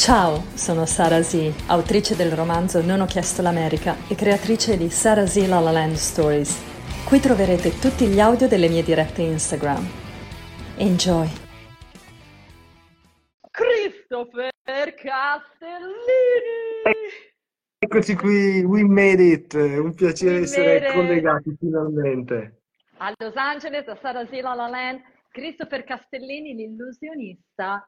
Ciao, sono Sara Z, autrice del romanzo Non ho chiesto l'America e creatrice di Sara Z La La Land Stories. Qui troverete tutti gli audio delle mie dirette Instagram. Enjoy! Christopher Castellini! Eccoci qui, we made it, un piacere We essere collegati finalmente. A Los Angeles, a Sara Z La La Land, Christopher Castellini, l'illusionista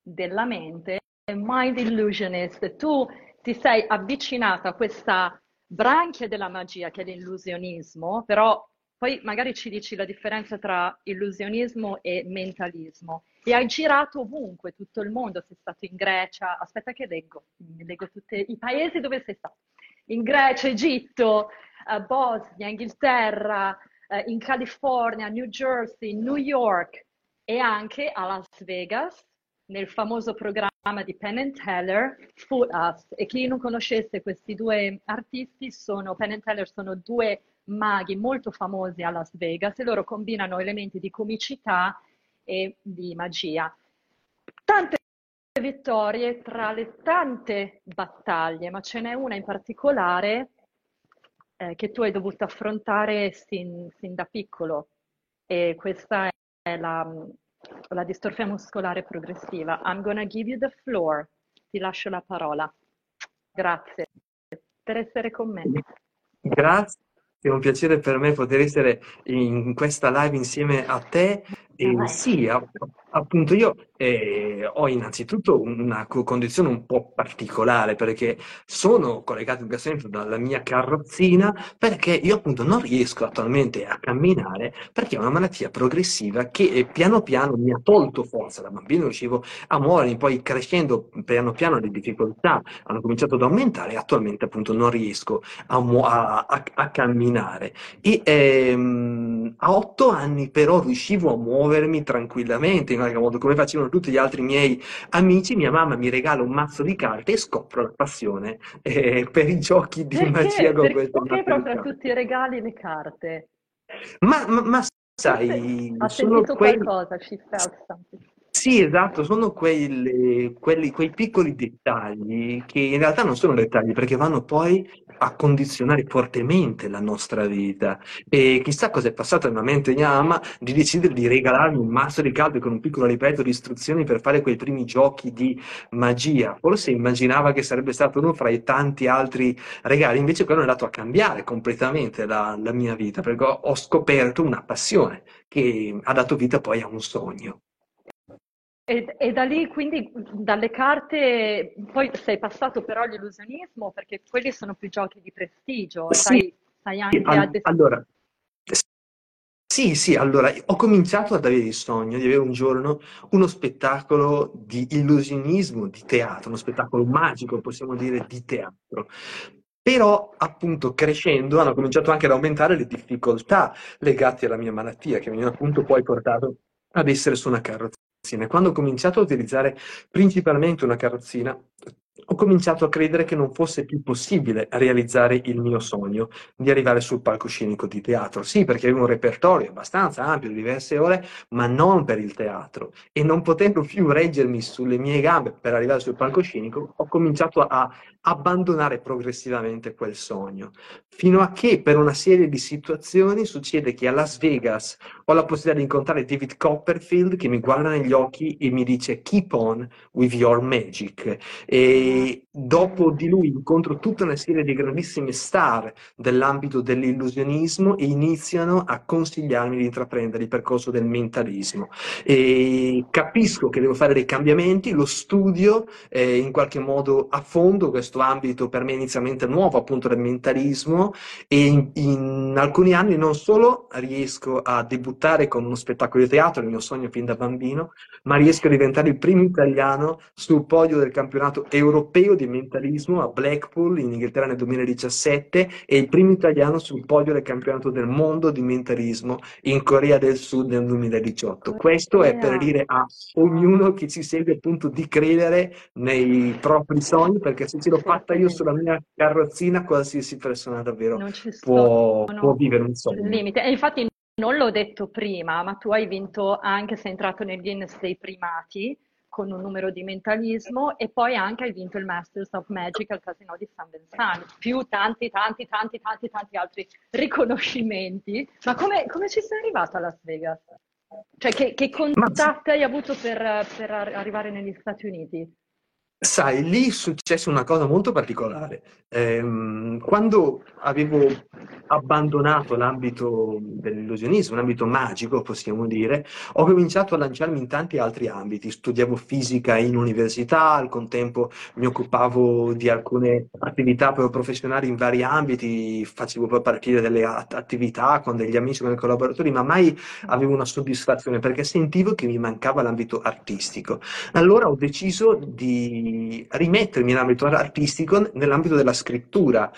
della mente, Mind Illusionist. Tu ti sei avvicinata a questa branchia della magia che è l'illusionismo, però poi magari ci dici la differenza tra illusionismo e mentalismo. E hai girato ovunque, tutto il mondo, sei stato in Grecia, aspetta che leggo, leggo tutti i paesi dove sei stato. In Grecia, Egitto, eh, Bosnia, Inghilterra, eh, in California, New Jersey, New York e anche a Las Vegas nel famoso programma di Penn and Teller, Fool Us. E chi non conoscesse questi due artisti, sono, Penn and Teller sono due maghi molto famosi a Las Vegas e loro combinano elementi di comicità e di magia. Tante vittorie tra le tante battaglie, ma ce n'è una in particolare eh, che tu hai dovuto affrontare sin, sin da piccolo e questa è la, la distrofia muscolare progressiva. I'm gonna give you the floor. Ti lascio la parola. Grazie per essere con me. Grazie, è un piacere per me poter essere in questa live insieme a te. E sì, appunto io eh, ho innanzitutto una co- condizione un po' particolare perché sono collegato in questo momento dalla mia carrozzina perché io appunto non riesco attualmente a camminare perché ho una malattia progressiva che eh, piano piano mi ha tolto forza. Da bambino riuscivo a muovermi, poi crescendo piano piano le difficoltà hanno cominciato ad aumentare e attualmente appunto non riesco a, mu- a- a- a camminare. E ehm, a otto anni però riuscivo a muovermi tranquillamente, qualche modo, come facevano tutti gli altri miei amici. Mia mamma mi regala un mazzo di carte e scopro la passione eh, per i giochi di magia Perché? con Per- questo Perché proprio carte. tutti i regali le carte? Ma, ma- ma sai, ha sono sentito quei... qualcosa, felt something. Sì, esatto, sono quelle- quelli- quei piccoli dettagli che in realtà non sono dettagli perché vanno poi a condizionare fortemente la nostra vita. E chissà cosa è passato nella mente di mamma di decidere di regalarmi un mazzo di carte con un piccolo ripeto di istruzioni per fare quei primi giochi di magia. Forse immaginava che sarebbe stato uno fra i tanti altri regali, invece quello è andato a cambiare completamente la, la mia vita perché ho ho scoperto una passione che ha dato vita poi a un sogno. E, e da lì, quindi, dalle carte, poi sei passato però all'illusionismo, perché quelli sono più giochi di prestigio, Sì, sai, sai anche al- a des- allora, sì, sì, allora ho cominciato ad avere il sogno di avere un giorno uno spettacolo di illusionismo, di teatro, uno spettacolo magico, possiamo dire, di teatro. Però, appunto, crescendo hanno cominciato anche ad aumentare le difficoltà legate alla mia malattia, che mi hanno appunto poi portato ad essere su una carrozzina. Quando ho cominciato a utilizzare principalmente una carrozzina, ho cominciato a credere che non fosse più possibile realizzare il mio sogno di arrivare sul palcoscenico di teatro. Sì, perché avevo un repertorio abbastanza ampio di diverse ore, ma non per il teatro. E non potendo più reggermi sulle mie gambe per arrivare sul palcoscenico, ho cominciato a abbandonare progressivamente quel sogno. Fino a che per una serie di situazioni succede che a Las Vegas ho la possibilità di incontrare David Copperfield che mi guarda negli occhi e mi dice Keep on with your magic. E dopo di lui incontro tutta una serie di grandissime star dell'ambito dell'illusionismo e iniziano a consigliarmi di intraprendere il percorso del mentalismo. E capisco che devo fare dei cambiamenti, lo studio eh, in qualche modo a fondo questo ambito per me inizialmente nuovo, appunto del mentalismo, e in, in alcuni anni non solo riesco a debuttare con uno spettacolo di teatro, il mio sogno fin da bambino, ma riesco a diventare il primo italiano sul podio del campionato europeo di mentalismo a Blackpool in Inghilterra nel 2017 e il primo italiano sul podio del campionato del mondo di mentalismo in Corea del Sud nel 2018. Questo è per dire a ognuno che ci segue appunto di credere nei propri sogni, perché se ce l'ho fatta io sulla mia carrozzina, qualsiasi persona davvero può, può vivere un sogno. limiti. E infatti non l'ho detto prima, ma tu hai vinto anche, sei entrato nel Guinness dei primati con un numero di mentalismo e poi anche hai vinto il Masters of Magic al Casino di San Vincent, più tanti, tanti, tanti, tanti, tanti altri riconoscimenti. Ma come, come ci sei arrivato a Las Vegas? Cioè, che, che contatti hai avuto per, per arrivare negli Stati Uniti? Sai, lì è successa una cosa molto particolare. Ehm, quando avevo abbandonato l'ambito dell'illusionismo, l'ambito magico, possiamo dire, ho cominciato a lanciarmi in tanti altri ambiti. Studiavo fisica in università, al contempo mi occupavo di alcune attività professionali in vari ambiti, facevo poi partire delle attività con degli amici, con dei collaboratori, ma mai avevo una soddisfazione perché sentivo che mi mancava l'ambito artistico. Allora ho deciso di rimettermi in ambito artistico nell'ambito della scrittura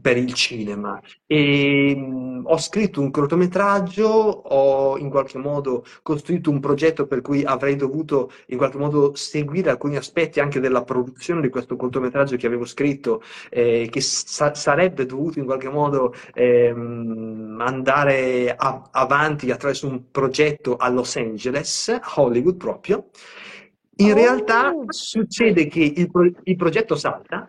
per il cinema e mh, ho scritto un cortometraggio, ho in qualche modo costruito un progetto per cui avrei dovuto in qualche modo seguire alcuni aspetti anche della produzione di questo cortometraggio che avevo scritto, eh, che sa- sarebbe dovuto in qualche modo ehm, andare a- avanti attraverso un progetto a Los Angeles, Hollywood proprio. In Oh, realtà succede che il, pro- il progetto salta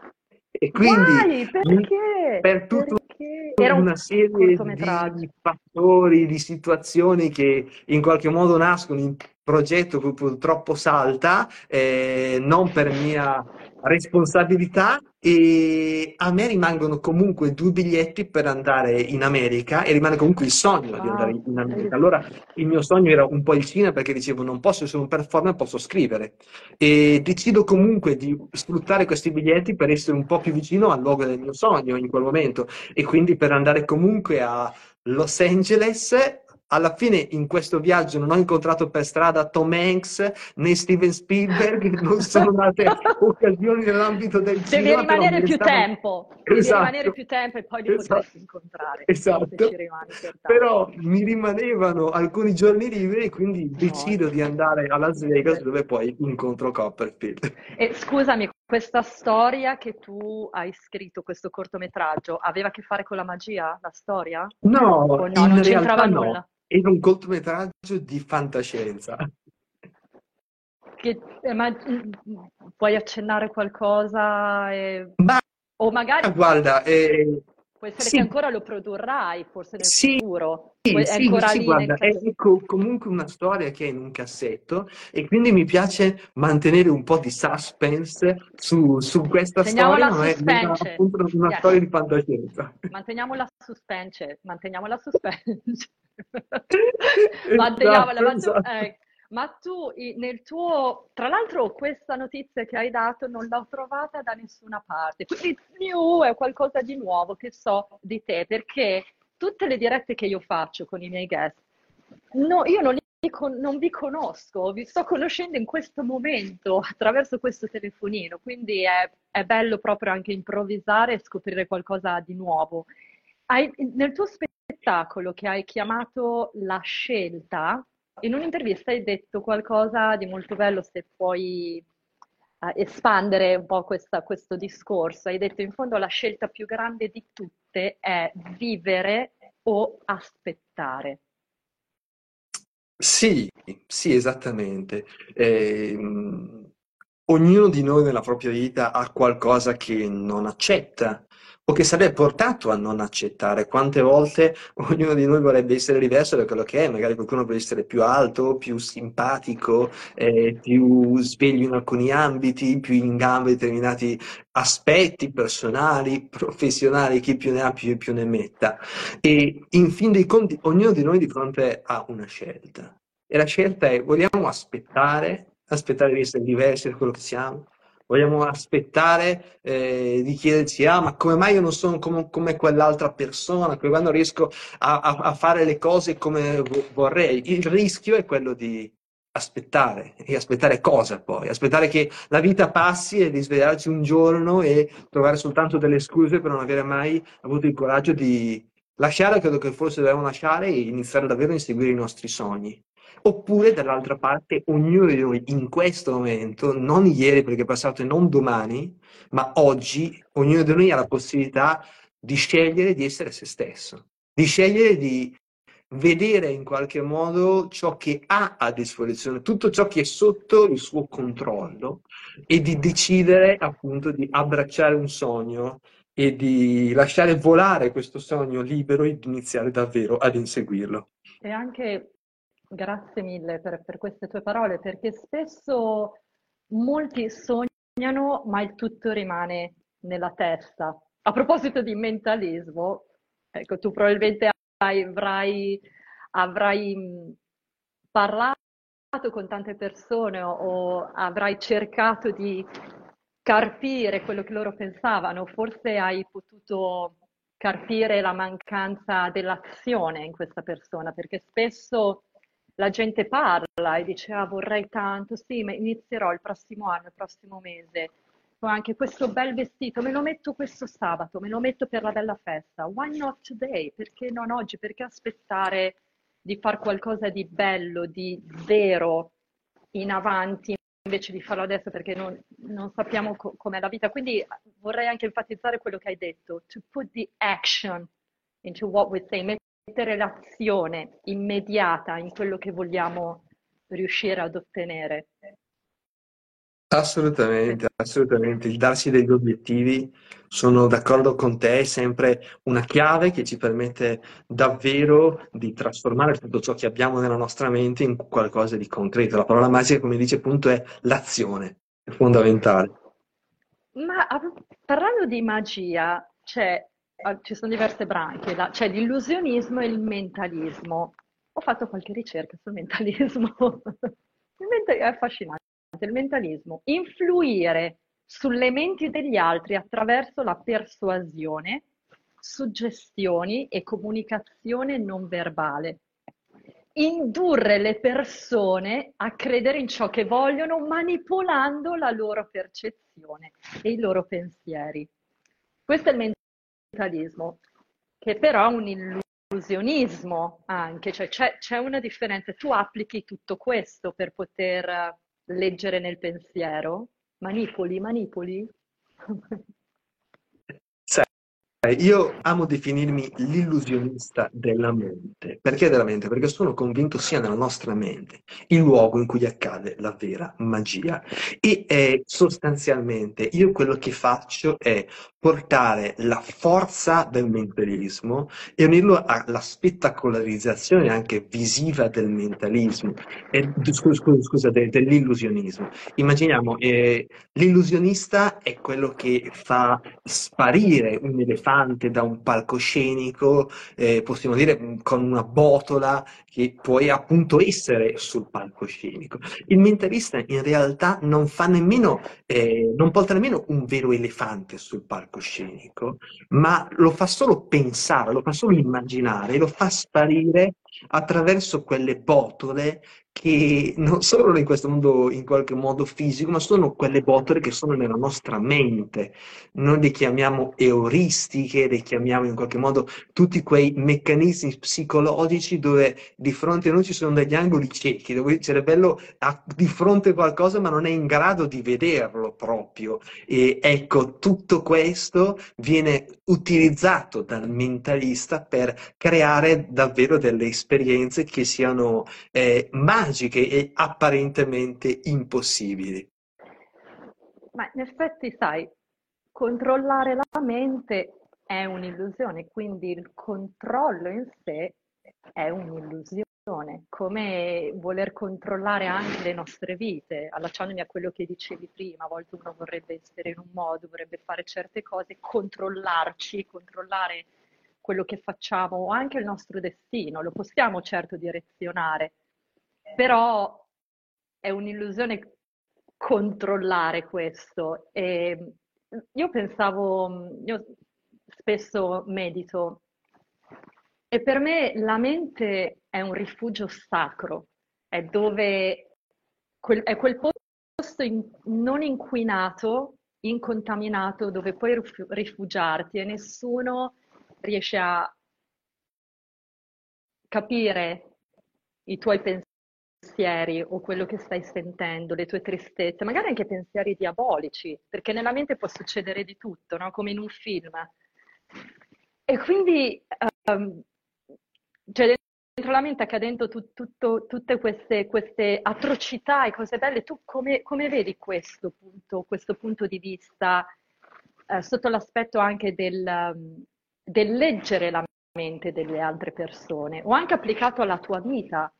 e quindi Dai, perché? per tutta Perché? Era un una serie cortometraggio. di fattori, di situazioni che in qualche modo nascono in progetto che purtroppo salta, eh, non per mia responsabilità e a me rimangono comunque due biglietti per andare in America e rimane comunque il sogno di andare in America. Allora il mio sogno era un po' il cinema perché dicevo non posso essere un performer, posso scrivere e decido comunque di sfruttare questi biglietti per essere un po' più vicino al luogo del mio sogno in quel momento e quindi per andare comunque a Los Angeles. Alla fine in questo viaggio non ho incontrato per strada Tom Hanks né Steven Spielberg, non sono nate occasioni nell'ambito del Devi cinema, mi rimanere più tempo, devi Esatto. rimanere più tempo e poi li Esatto. potresti incontrare. Esatto. Per. Però mi rimanevano alcuni giorni liberi e quindi decido di andare a Las Vegas dove poi incontro Copperfield. E scusami, questa storia che tu hai scritto, questo cortometraggio, aveva a che fare con la magia, la storia? No, no, non c'entrava realtà no, nulla? Era un cortometraggio di fantascienza. Che, eh, ma mm, puoi accennare qualcosa? e- Ma O magari guarda, eh, può essere sì. che ancora lo produrrai, forse nel Sì, futuro. Sì, è sì, ancora sì, lì guarda, è co- comunque una storia che è in un cassetto e quindi mi piace mantenere un po' di suspense su, su questa Teniamo storia, la ma è una- appunto una Yes. storia di fantascienza. Manteniamo la suspense, manteniamo la suspense. Manteniamola, ma tu, Esatto, eh, ma tu nel tuo, tra l'altro questa notizia che hai dato non l'ho trovata da nessuna parte, quindi new è qualcosa di nuovo che so di te, perché tutte le dirette che io faccio con i miei guest, no, io non, con- non vi conosco, vi sto conoscendo in questo momento attraverso questo telefonino, quindi è, è bello proprio anche improvvisare e scoprire qualcosa di nuovo. Hai- nel tuo spettacolo che hai chiamato La scelta, in un'intervista hai detto qualcosa di molto bello, se puoi eh, espandere un po' questa- questo discorso. Hai detto in fondo la scelta più grande di tutte è vivere o aspettare. Sì, sì, esattamente. Ehm, ognuno di noi nella propria vita ha qualcosa che non accetta o che sarebbe portato a non accettare. Quante volte ognuno di noi vorrebbe essere diverso da quello che è, magari qualcuno vuole essere più alto, più simpatico, eh, più sveglio in alcuni ambiti, più in gamba in determinati aspetti personali, professionali, chi più ne ha più, più ne metta. E in fin dei conti, ognuno di noi di fronte a una scelta. E la scelta è: vogliamo aspettare, aspettare di essere diversi da quello che siamo? Vogliamo aspettare eh, di chiederci, ah, ma come mai io non sono come, come quell'altra persona, come non riesco a, a- a fare le cose come vo- vorrei? Il rischio è quello di aspettare. E aspettare cosa poi? Aspettare che la vita passi e risvegliarci un giorno e trovare soltanto delle scuse per non avere mai avuto il coraggio di lasciare quello che forse dovevamo lasciare e iniziare davvero a inseguire i nostri sogni. Oppure, dall'altra parte, ognuno di noi in questo momento, non ieri perché è passato e non domani, ma oggi, ognuno di noi ha la possibilità di scegliere di essere se stesso, di scegliere di vedere in qualche modo ciò che ha a disposizione, tutto ciò che è sotto il suo controllo e di decidere appunto di abbracciare un sogno e di lasciare volare questo sogno libero e di iniziare davvero ad inseguirlo. E anche grazie mille per, per queste tue parole, perché spesso molti sognano, ma il tutto rimane nella testa. A proposito di mentalismo, ecco, tu probabilmente avrai, avrai parlato con tante persone o, o avrai cercato di carpire quello che loro pensavano, forse hai potuto carpire la mancanza dell'azione in questa persona, perché spesso la gente parla e dice ah vorrei tanto, sì, ma inizierò il prossimo anno, il prossimo mese, ho anche questo bel vestito, me lo metto questo sabato, me lo metto per la bella festa, why not today? Perché non oggi? Perché aspettare di fare qualcosa di bello, di vero in avanti invece di farlo adesso perché non, non sappiamo co- com'è la vita. Quindi vorrei anche enfatizzare quello che hai detto, to put the action into what we say, mettere l'azione immediata in quello che vogliamo riuscire ad ottenere. Assolutamente, assolutamente. Il darsi degli obiettivi, sono d'accordo con te, è sempre una chiave che ci permette davvero di trasformare tutto ciò che abbiamo nella nostra mente in qualcosa di concreto. La parola magica, come dice appunto, è l'azione, è fondamentale. Ma parlando di magia, c'è, ci sono diverse branche, c'è l'illusionismo e il mentalismo. Ho fatto qualche ricerca sul mentalismo. Il mentalismo è affascinante il mentalismo, influire sulle menti degli altri attraverso la persuasione, suggestioni e comunicazione non verbale. Indurre le persone a credere in ciò che vogliono manipolando la loro percezione e i loro pensieri. Questo è il mentalismo, che però è un illusionismo anche, cioè c'è, c'è una differenza. Tu applichi tutto questo per poter leggere nel pensiero? Manipoli, manipoli? Io amo definirmi l'illusionista della mente. Perché della mente? Perché sono convinto sia nella nostra mente il luogo in cui accade la vera magia. E eh, sostanzialmente io quello che faccio è portare la forza del mentalismo e unirlo alla spettacolarizzazione anche visiva del mentalismo, e, scusa, scusa dell'illusionismo. Immaginiamo, eh, l'illusionista è quello che fa sparire un elefante da un palcoscenico, eh, possiamo dire con una botola che può appunto essere sul palcoscenico. Il mentalista in realtà non fa nemmeno, eh, non porta nemmeno un vero elefante sul palcoscenico, ma lo fa solo pensare, lo fa solo immaginare, lo fa sparire attraverso quelle botole che non sono in questo mondo in qualche modo fisico, ma sono quelle botole che sono nella nostra mente. Noi le chiamiamo euristiche, le chiamiamo in qualche modo tutti quei meccanismi psicologici dove di fronte a noi ci sono degli angoli ciechi, dove il cervello ha di fronte qualcosa ma non è in grado di vederlo proprio. E ecco, tutto questo viene utilizzato dal mentalista per creare davvero delle esperienze che siano eh, magiche e apparentemente impossibili. Ma in effetti, sai, controllare la mente è un'illusione, quindi il controllo in sé è un'illusione, come voler controllare anche le nostre vite, allacciandomi a quello che dicevi prima, a volte uno vorrebbe essere in un modo, vorrebbe fare certe cose, controllarci, controllare quello che facciamo o anche il nostro destino, lo possiamo certo direzionare, però è un'illusione controllare questo. E io pensavo, io spesso medito e per me la mente è un rifugio sacro, è dove è quel posto in, non inquinato, incontaminato, dove puoi rifugiarti e nessuno riesce a capire i tuoi pensieri o quello che stai sentendo, le tue tristezze, magari anche pensieri diabolici, perché nella mente può succedere di tutto, no? come in un film. E quindi um, cioè dentro la mente accadendo tu, tutto, tutte queste, queste, atrocità e cose belle, tu come, come vedi questo punto, questo punto, di vista eh, sotto l'aspetto anche del, del leggere la mente delle altre persone o anche applicato alla tua vita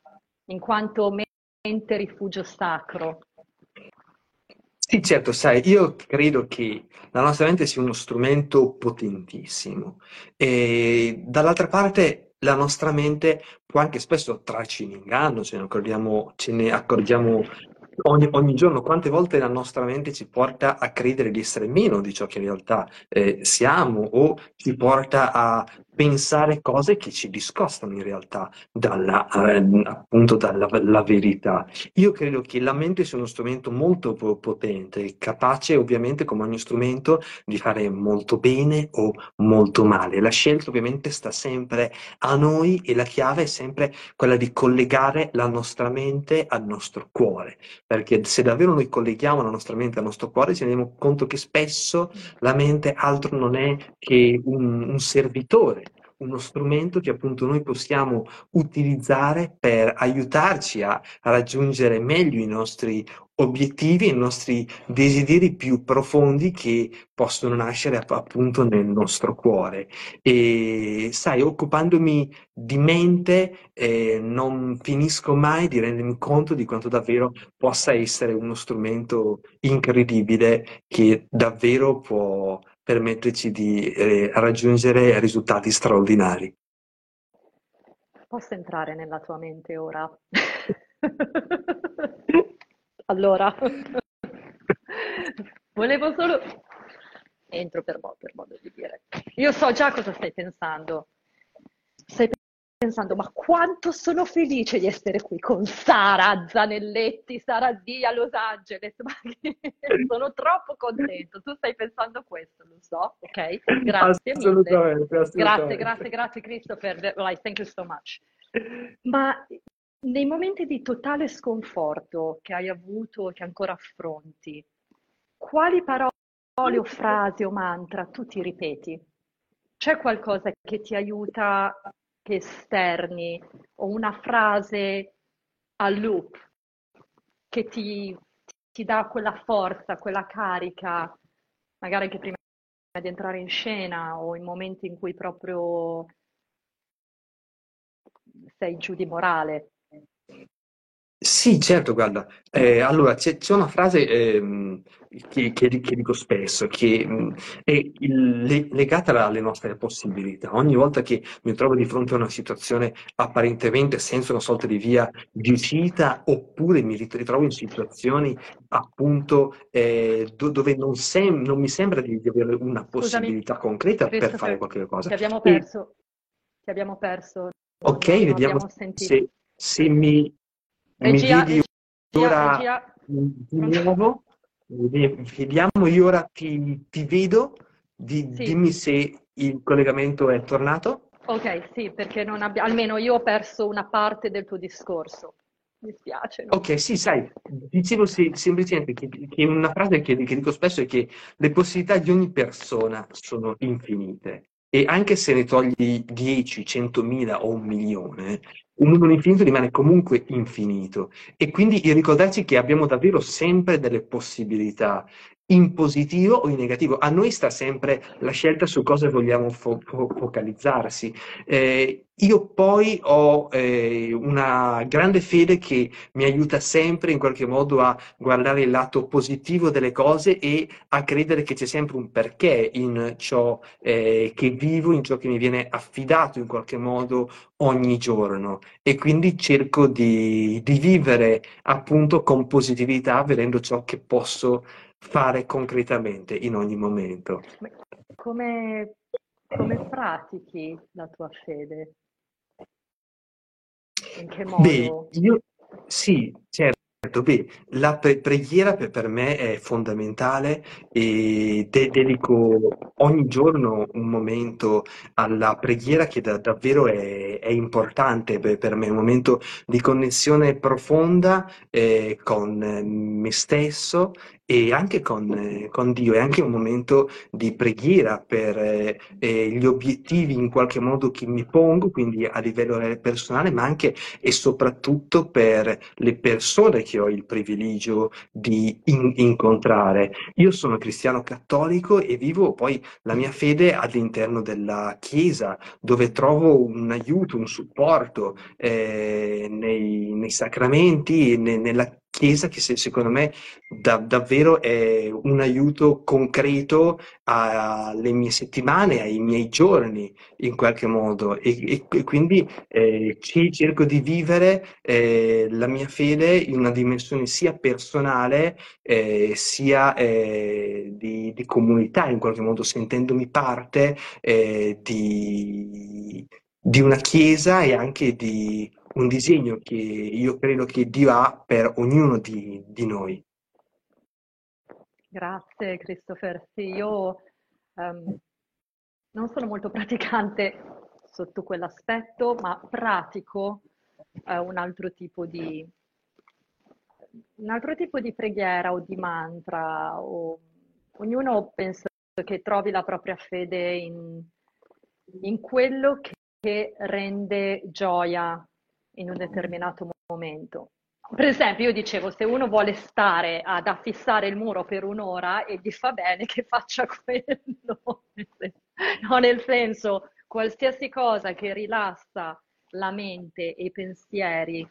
in quanto mente rifugio sacro? Sì, certo, sai, io credo che la nostra mente sia uno strumento potentissimo e dall'altra parte la nostra mente può anche spesso trarci in inganno, ce ne accorgiamo, ce ne accorgiamo ogni, ogni giorno, quante volte la nostra mente ci porta a credere di essere meno di ciò che in realtà eh, siamo o ci porta a pensare cose che ci discostano in realtà dalla, eh, appunto dalla la verità. Io credo che la mente sia uno strumento molto potente, capace ovviamente come ogni strumento di fare molto bene o molto male. La scelta ovviamente sta sempre a noi e la chiave è sempre quella di collegare la nostra mente al nostro cuore, perché se davvero noi colleghiamo la nostra mente al nostro cuore ci rendiamo conto che spesso la mente altro non è che un, un servitore uno strumento che appunto noi possiamo utilizzare per aiutarci a, raggiungere meglio i nostri obiettivi i nostri desideri più profondi che possono nascere appunto nel nostro cuore. E sai, occupandomi di mente eh, non finisco mai di rendermi conto di quanto davvero possa essere uno strumento incredibile che davvero può permetterci di eh, raggiungere risultati straordinari. Posso entrare nella tua mente ora? allora, volevo solo... Entro per, per modo di dire. Io so già cosa stai pensando. Stai pensando, ma quanto sono felice di essere qui con Sara Zanelletti, Sara D a Los Angeles, ma sono troppo contento. Tu stai pensando questo, lo so, ok? Grazie assolutamente, assolutamente. Grazie, grazie, grazie Christopher, like, thank you so much. Ma nei momenti di totale sconforto che hai avuto e che ancora affronti, quali parole o frasi o mantra tu ti ripeti? C'è qualcosa che ti aiuta che esterni o una frase a loop che ti, ti dà quella forza, quella carica, magari anche prima di entrare in scena o in momenti in cui proprio sei giù di morale. Sì, certo, guarda, eh, allora c'è, c'è una frase ehm, che, che- che dico spesso, che mh, è il- le- legata alle nostre possibilità. Ogni volta che mi trovo di fronte a una situazione apparentemente senza una sorta di via di uscita, oppure mi ritrovo in situazioni appunto eh, do- dove non, sem- non mi sembra di, di avere una Scusami, possibilità concreta per fare qualche cosa. ti abbiamo E, perso, ti abbiamo perso, ok, non, non vediamo abbiamo sentito. se, se mi Regia, regia, ora regia, di nuovo. Vediamo, io ora ti, ti vedo, di, sì. dimmi se il collegamento è tornato. Ok, sì, perché non abbia... almeno io ho perso una parte del tuo discorso. Mi spiace. No? Ok, sì, sai, dicevo sì, semplicemente che, che, una frase che, che dico spesso è che le possibilità di ogni persona sono infinite. E anche se ne togli 10, 100.000 o un milione, un numero infinito rimane comunque infinito. E quindi il ricordarci che abbiamo davvero sempre delle possibilità in positivo o in negativo. A noi sta sempre la scelta su cosa vogliamo fo- fo- focalizzarsi. Eh, io poi ho eh, una grande fede che mi aiuta sempre in qualche modo a guardare il lato positivo delle cose e a credere che c'è sempre un perché in ciò eh, che vivo, in ciò che mi viene affidato in qualche modo ogni giorno. E quindi cerco di, di vivere appunto con positività, vedendo ciò che posso fare concretamente in ogni momento. Come, come pratichi la tua fede? In che modo? Beh, io sì, certo. Beh, la pre- preghiera per, per me è fondamentale e de- dedico ogni giorno un momento alla preghiera che da- davvero è, è importante per, per me, un momento di connessione profonda eh, con me stesso e anche con, eh, con Dio, è anche un momento di preghiera per eh, eh, gli obiettivi in qualche modo che mi pongo, quindi a livello personale, ma anche e soprattutto per le persone che ho il privilegio di in- incontrare. Io sono cristiano cattolico e vivo poi la mia fede all'interno della Chiesa, dove trovo un aiuto, un supporto eh, nei, nei, sacramenti, ne, nella Chiesa che se, secondo me da, davvero è un aiuto concreto alle mie settimane, ai miei giorni in qualche modo. E, e quindi eh, cerco di vivere eh, la mia fede in una dimensione sia personale eh, sia eh, di, di, comunità in qualche modo sentendomi parte eh, di, di una chiesa e anche di un disegno che io credo che Dio ha per ognuno di, di noi. Grazie Christopher. Sì, io um, non sono molto praticante sotto quell'aspetto, ma pratico uh, un altro tipo di un altro tipo di preghiera o di mantra. O... Ognuno penso che trovi la propria fede in, in quello che, che rende gioia in un determinato momento. Per esempio, io dicevo, se uno vuole stare ad affissare il muro per un'ora e gli fa bene che faccia quello, no, nel senso, qualsiasi cosa che rilassa la mente e i pensieri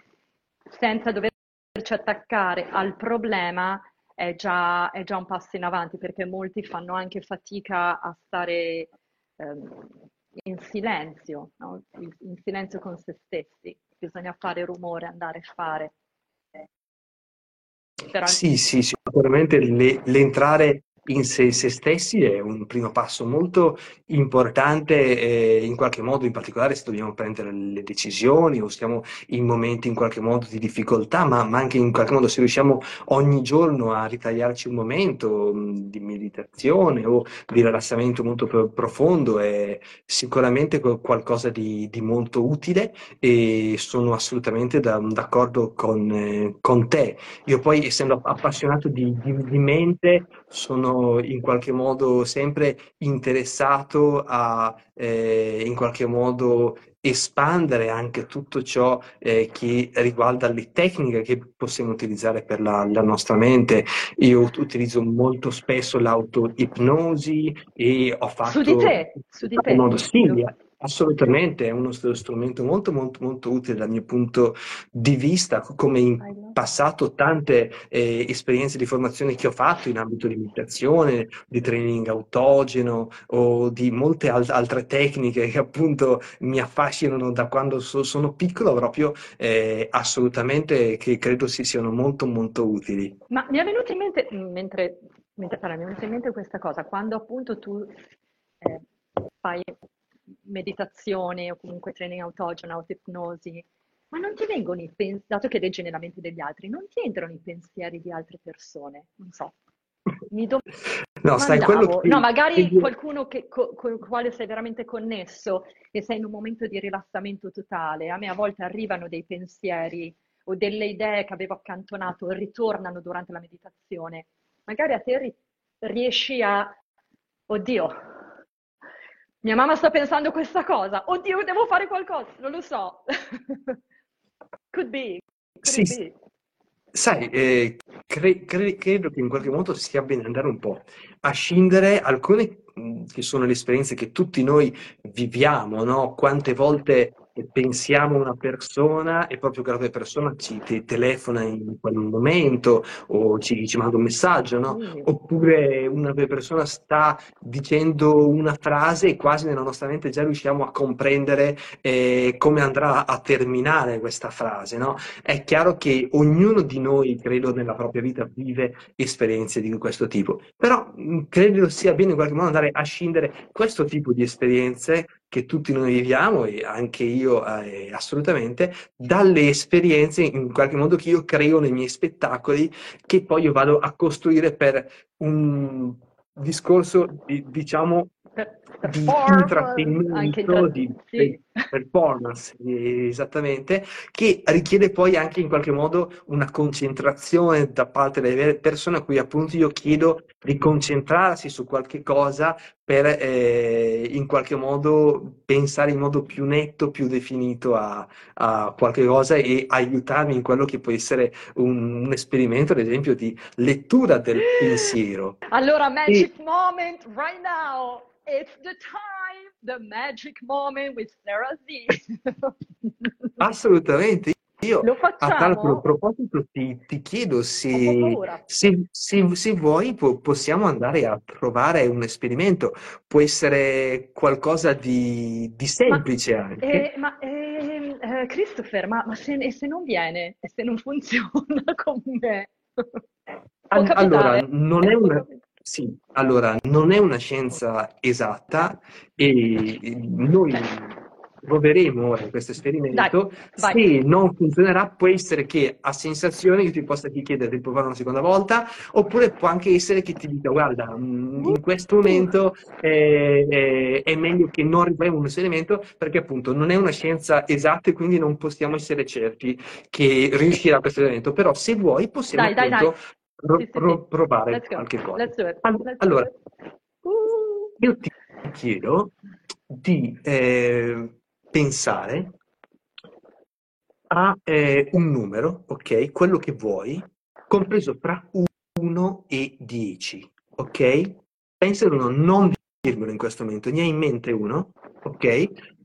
senza doverci attaccare al problema è già, è già un passo in avanti, perché molti fanno anche fatica a stare ehm, in silenzio, no? in silenzio con se stessi bisogna fare rumore, andare a fare. Però... Sì, sì, sicuramente le, l'entrare in se, se, stessi è un primo passo molto importante eh, in qualche modo, in particolare se dobbiamo prendere le decisioni o siamo in momenti in qualche modo di difficoltà, ma, ma anche in qualche modo se riusciamo ogni giorno a ritagliarci un momento mh, di meditazione o di rilassamento molto profondo è sicuramente qualcosa di, di molto utile e sono assolutamente da, d'accordo con, eh, con, te. Io poi essendo appassionato di, di, di mente sono in qualche modo sempre interessato a eh, in qualche modo espandere anche tutto ciò eh, che riguarda le tecniche che possiamo utilizzare per la, la nostra mente. Io utilizzo molto spesso l'auto-ipnosi e ho fatto... Su di te, su di te. Modo, sì, Assolutamente, è uno strumento molto, molto, molto utile dal mio punto di vista, come in passato tante eh, esperienze di formazione che ho fatto in ambito di meditazione, di training autogeno o di molte al- altre tecniche che appunto mi affascinano da quando so- sono piccolo, proprio eh, assolutamente che credo si siano molto, molto utili. Ma mi è venuto in mente, mentre, mentre parla, mi è venuta in mente questa cosa, quando appunto tu eh, fai meditazione o comunque training autogeno, autoipnosi, ma non ti vengono i pensieri, dato che leggi nella mente degli altri, non ti entrano i pensieri di altre persone, non so. Mi no, sai, quello che... no, magari che... qualcuno che, co, con il quale sei veramente connesso e sei in un momento di rilassamento totale. A me a volte arrivano dei pensieri o delle idee che avevo accantonato e ritornano durante la meditazione. Magari a te riesci a, oddio, mia mamma sta pensando questa cosa, oddio, devo fare qualcosa, non lo so. could be, could sì, be. Sai, eh, cre- cre- credo che in qualche modo sia bene andare un po' a scindere alcune che sono le esperienze che tutti noi viviamo, no? Quante volte pensiamo a una persona e proprio quella persona ci te telefona in quel momento o ci, ci manda un messaggio, no? Oppure una persona sta dicendo una frase e quasi nella nostra mente già riusciamo a comprendere eh, come andrà a terminare questa frase, no? È chiaro che ognuno di noi, credo, nella propria vita vive esperienze di questo tipo, però credo sia bene in qualche modo andare a scindere questo tipo di esperienze che tutti noi viviamo e anche io eh, assolutamente, dalle esperienze in qualche modo che io creo nei miei spettacoli che poi io vado a costruire per un discorso di, diciamo di intrattenimento, di sì. performance, esattamente, che richiede poi anche in qualche modo una concentrazione da parte delle persone a cui appunto io chiedo di concentrarsi su qualche cosa per eh, in qualche modo pensare in modo più netto, più definito a, a, qualche cosa e aiutarmi in quello che può essere un, un esperimento, ad esempio, di lettura del pensiero. Allora, magic e... moment right now! It's the time, the magic moment with Sarah Z. Assolutamente. Io a tal proposito ti, ti chiedo se, se, se, se vuoi po- possiamo andare a provare un esperimento, può essere qualcosa di, di semplice ma, anche. Eh, ma eh, eh, Christopher, ma, ma se, se, non viene e se non funziona con me? allora, non è una, sì, allora non è una scienza esatta e noi proveremo ora questo esperimento. Se non funzionerà, può essere che a sensazione che ti possa chiedere di provare una seconda volta, oppure può anche essere che ti dica: Guarda, mm, in questo momento eh, è meglio che non riproviamo un esperimento perché appunto non è una scienza esatta e quindi non possiamo essere certi che riuscirà questo esperimento. Però, se vuoi, possiamo dai, appunto dai, pro- sì, sì, pro- provare qualche cosa. Let's allora. Uh. io ti chiedo di eh, pensare a eh, un numero, ok? Quello che vuoi, compreso tra 1 e 10, ok? Pensa ad uno, non dirmelo in questo momento, ne hai in mente uno, ok?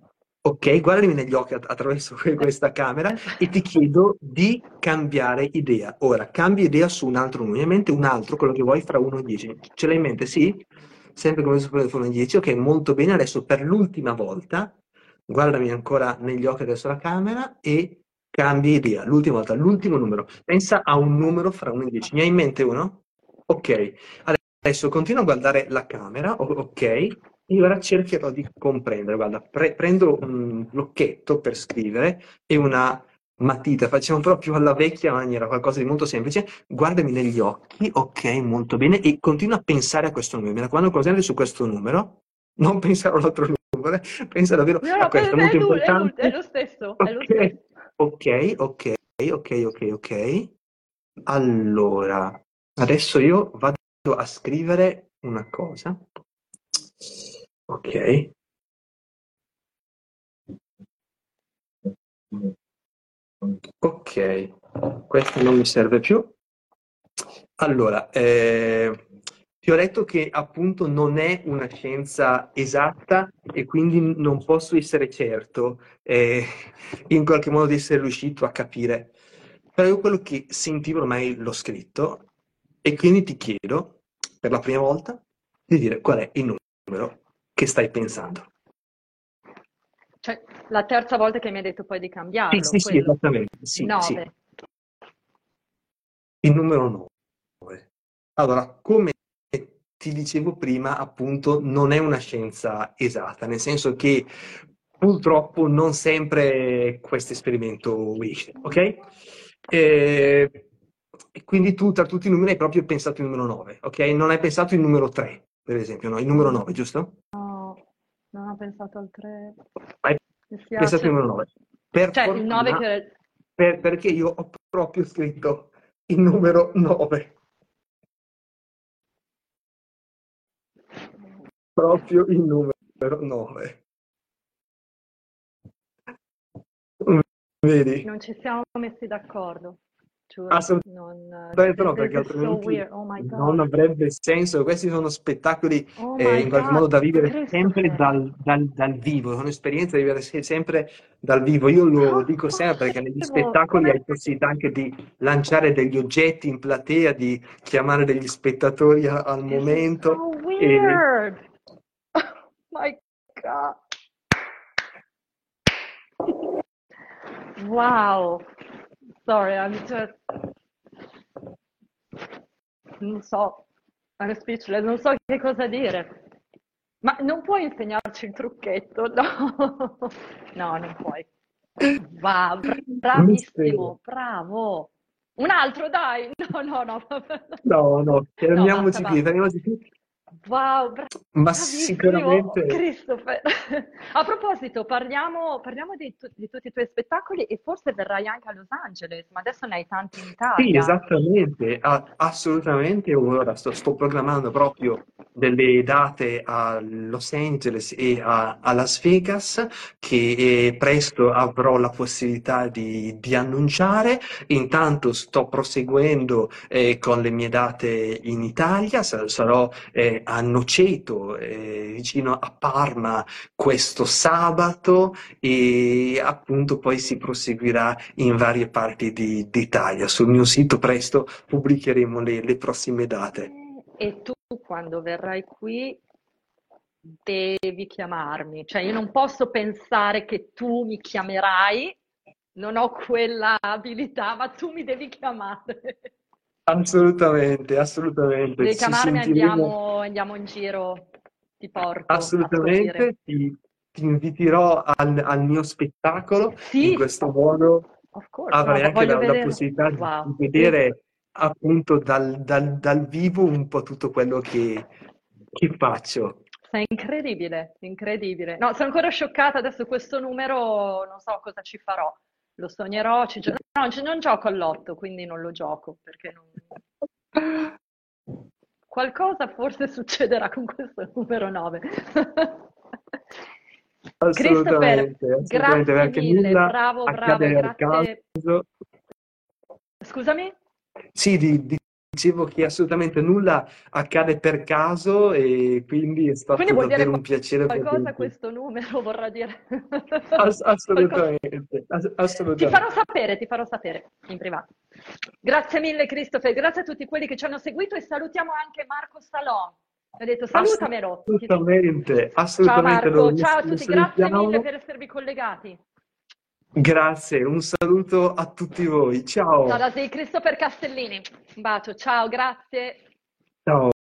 Ok, guardami negli occhi attraverso questa camera e ti chiedo di cambiare idea. Ora, cambia idea su un altro numero, in mente un altro, quello che vuoi, fra 1 e 10. Ce l'hai in mente? Sì? Sempre come se fosse 1 e 10. Ok, molto bene. Adesso per l'ultima volta, guardami ancora negli occhi attraverso la camera e cambia idea. L'ultima volta, l'ultimo numero. Pensa a un numero fra 1 e 10. Ne hai in mente uno? Ok. Adesso continua a guardare la camera, ok? Io ora cercherò di comprendere, guarda, pre- prendo un blocchetto per scrivere e una matita, facciamo proprio alla vecchia maniera, qualcosa di molto semplice, guardami negli occhi, ok, molto bene, e continua a pensare a questo numero, mi raccomando, concentrati su questo numero, non pensare all'altro numero, pensa davvero no, a questo, è molto importante. È lo stesso, è lo stesso. Ok, ok, ok, ok, ok. Allora, adesso io vado a scrivere una cosa. Ok. Ok, questo non mi serve più. Allora, eh, ti ho detto che appunto non è una scienza esatta e quindi non posso essere certo eh, in qualche modo di essere riuscito a capire. Però io quello che sentivo ormai l'ho scritto e quindi ti chiedo per la prima volta di dire qual è il numero che stai pensando. Cioè, la terza volta che mi hai detto poi di cambiarlo. Sì, sì, sì esattamente. Sì, 9. Sì. Il numero 9. Allora, come ti dicevo prima, appunto, non è una scienza esatta, nel senso che purtroppo non sempre questo esperimento esce, ok? E, e quindi tu tra tutti i numeri hai proprio pensato il numero 9, ok? Non hai pensato il numero 3, per esempio, no? Il numero 9, giusto? Non ho pensato al 3. Hai pensato al numero 9. Per cioè, fortuna, il 9 che... Per, perché io ho proprio scritto il numero 9. Proprio il numero 9. Vedi? Non ci siamo messi d'accordo. Assolutamente non, no, perché altrimenti so oh non avrebbe senso. Questi sono spettacoli oh eh, in qualche God, modo da vivere sempre dal, dal, dal, vivo, è un'esperienza da vivere sempre dal vivo. Io lo dico sempre perché negli spettacoli hai possibilità anche di lanciare degli oggetti in platea, di chiamare degli spettatori a, al momento. So weird. E... Oh my God. Wow. Sorry, I'm just... Non so, I'm speechless, non so che cosa dire. Ma non puoi insegnarci il trucchetto? No, no non puoi. Va, bravissimo, bravo. Un altro, dai. No, no, no. No, no, fermiamoci no, qui, fermiamoci qui. Wow, Ma bravissimo, sicuramente Christopher. A proposito, parliamo, parliamo di, tu- di tutti i tuoi spettacoli e forse verrai anche a Los Angeles, ma adesso ne hai tanti in Sì, Italia. esattamente, a- assolutamente. Ora sto, sto programmando proprio delle date a Los Angeles e a, a Las Vegas che eh, presto avrò la possibilità di, di annunciare. Intanto sto proseguendo eh, con le mie date in Italia, Sa- sarò eh, a Noceto, eh, vicino a Parma, questo sabato e appunto poi si proseguirà in varie parti di- d'Italia. Sul mio sito presto pubblicheremo le, le prossime date. E tu quando verrai qui devi chiamarmi, cioè io non posso pensare che tu mi chiamerai, non ho quella abilità, ma tu mi devi chiamare. Assolutamente, assolutamente. Devi Ci chiamarmi, sentiremo andiamo, andiamo in giro, ti porto a scoprire. assolutamente. Ti, ti inviterò al, al mio spettacolo. In Sì, questo modo of course, avrai ma anche voglio la, la vedere. possibilità di, di Wow, sì. vedere appunto dal, dal- dal vivo un po' tutto quello che, che faccio. Sei incredibile, incredibile. No, sono ancora scioccata adesso questo numero, non so cosa ci farò. Lo sognerò, ci gio- no, non gioco all'otto, quindi non lo gioco perché non... Qualcosa forse succederà con questo numero 9. Christopher, Assolutamente, assolutamente, grazie perché mille, bravo, bravo, grazie. Scusami? Sì, di- di- dicevo che assolutamente nulla accade per caso e quindi è Quindi stato dire davvero un piacere qualcosa poterti. questo numero, vorrà dire Ass- assolutamente, ass- Ti farò assolutamente. sapere, ti farò sapere in privato. Grazie mille, Christopher, grazie a tutti quelli che ci hanno seguito e salutiamo anche Marco Salon. Ha detto salutamelo. Assolutamente, Ciao assolutamente lo, Marco, ciao a tutti, grazie mille per esservi collegati. Grazie, un saluto a tutti voi. Ciao. Ciao da sei Christopher Castellini. Un bacio, ciao, grazie. Ciao.